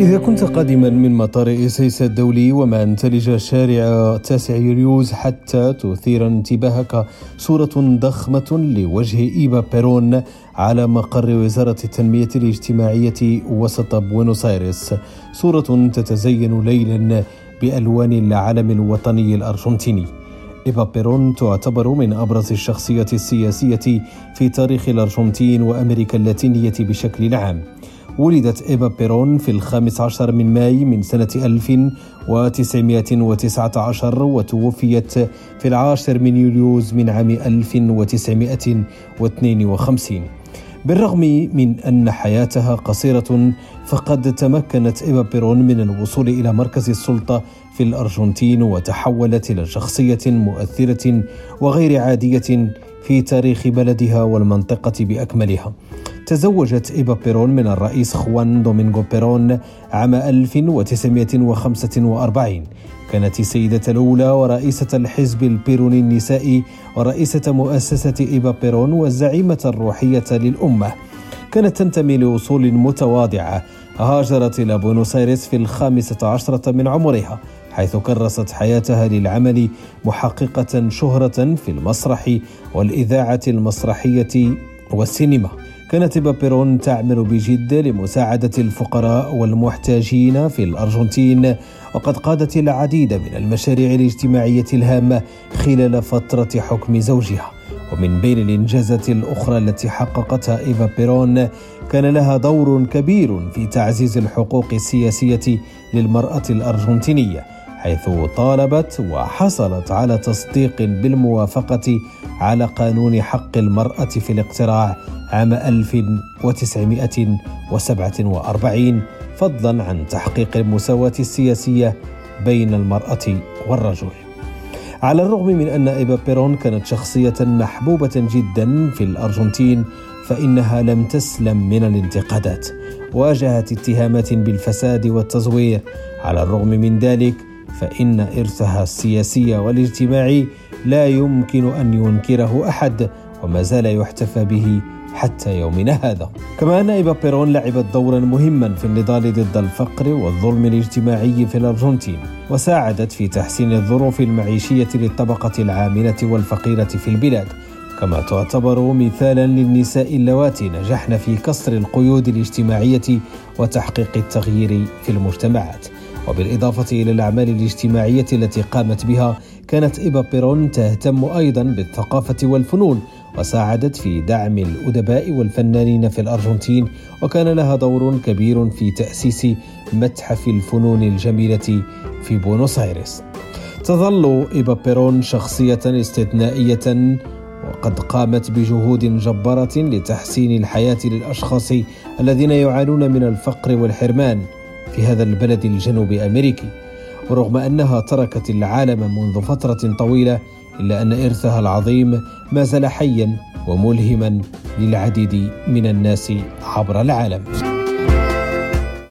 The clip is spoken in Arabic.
إذا كنت قادما من مطار إيسيسا الدولي وما تلج شارع 9 يوليوز حتى تثير انتباهك صورة ضخمة لوجه إيبا بيرون على مقر وزارة التنمية الاجتماعية وسط بوينوس آيرس صورة تتزين ليلا بألوان العلم الوطني الأرجنتيني. إيبا بيرون تعتبر من أبرز الشخصيات السياسية في تاريخ الأرجنتين وأمريكا اللاتينية بشكل عام. ولدت إيبا بيرون في الخامس عشر من ماي من سنة 1919 وتوفيت في العاشر من يوليوز من عام 1952 بالرغم من أن حياتها قصيرة فقد تمكنت إيبا بيرون من الوصول إلى مركز السلطة في الأرجنتين وتحولت إلى شخصية مؤثرة وغير عادية في تاريخ بلدها والمنطقة بأكملها. تزوجت إيبا بيرون من الرئيس خوان دومينغو بيرون عام 1945 كانت السيدة الأولى ورئيسة الحزب البيروني النسائي ورئيسة مؤسسة إيبا بيرون والزعيمة الروحية للأمة. كانت تنتمي لأصول متواضعة. هاجرت إلى بوينوس آيرس في الخامسة عشرة من عمرها. حيث كرست حياتها للعمل محققة شهرة في المسرح والإذاعة المسرحية والسينما. كانت بابيرون تعمل بجد لمساعدة الفقراء والمحتاجين في الأرجنتين وقد قادت العديد من المشاريع الاجتماعية الهامة خلال فترة حكم زوجها. ومن بين الإنجازات الأخرى التي حققتها إيفا بيرون كان لها دور كبير في تعزيز الحقوق السياسية للمرأة الأرجنتينية. حيث طالبت وحصلت على تصديق بالموافقة على قانون حق المرأة في الاقتراع عام 1947 فضلا عن تحقيق المساواة السياسية بين المرأة والرجل. على الرغم من أن إيبا بيرون كانت شخصية محبوبة جدا في الأرجنتين فإنها لم تسلم من الانتقادات واجهت اتهامات بالفساد والتزوير على الرغم من ذلك فإن إرثها السياسي والاجتماعي لا يمكن أن ينكره أحد وما زال يحتفى به حتى يومنا هذا. كما أن إيبا بيرون لعبت دورا مهما في النضال ضد الفقر والظلم الاجتماعي في الأرجنتين وساعدت في تحسين الظروف المعيشية للطبقة العاملة والفقيرة في البلاد. كما تعتبر مثالا للنساء اللواتي نجحن في كسر القيود الاجتماعية وتحقيق التغيير في المجتمعات. وبالإضافة إلى الأعمال الاجتماعية التي قامت بها كانت إيبا بيرون تهتم أيضا بالثقافة والفنون وساعدت في دعم الأدباء والفنانين في الأرجنتين وكان لها دور كبير في تأسيس متحف الفنون الجميلة في بونوس آيرس تظل إيبا بيرون شخصية استثنائية وقد قامت بجهود جبارة لتحسين الحياة للأشخاص الذين يعانون من الفقر والحرمان. في هذا البلد الجنوب أمريكي ورغم أنها تركت العالم منذ فترة طويلة إلا أن إرثها العظيم ما زال حيا وملهما للعديد من الناس عبر العالم.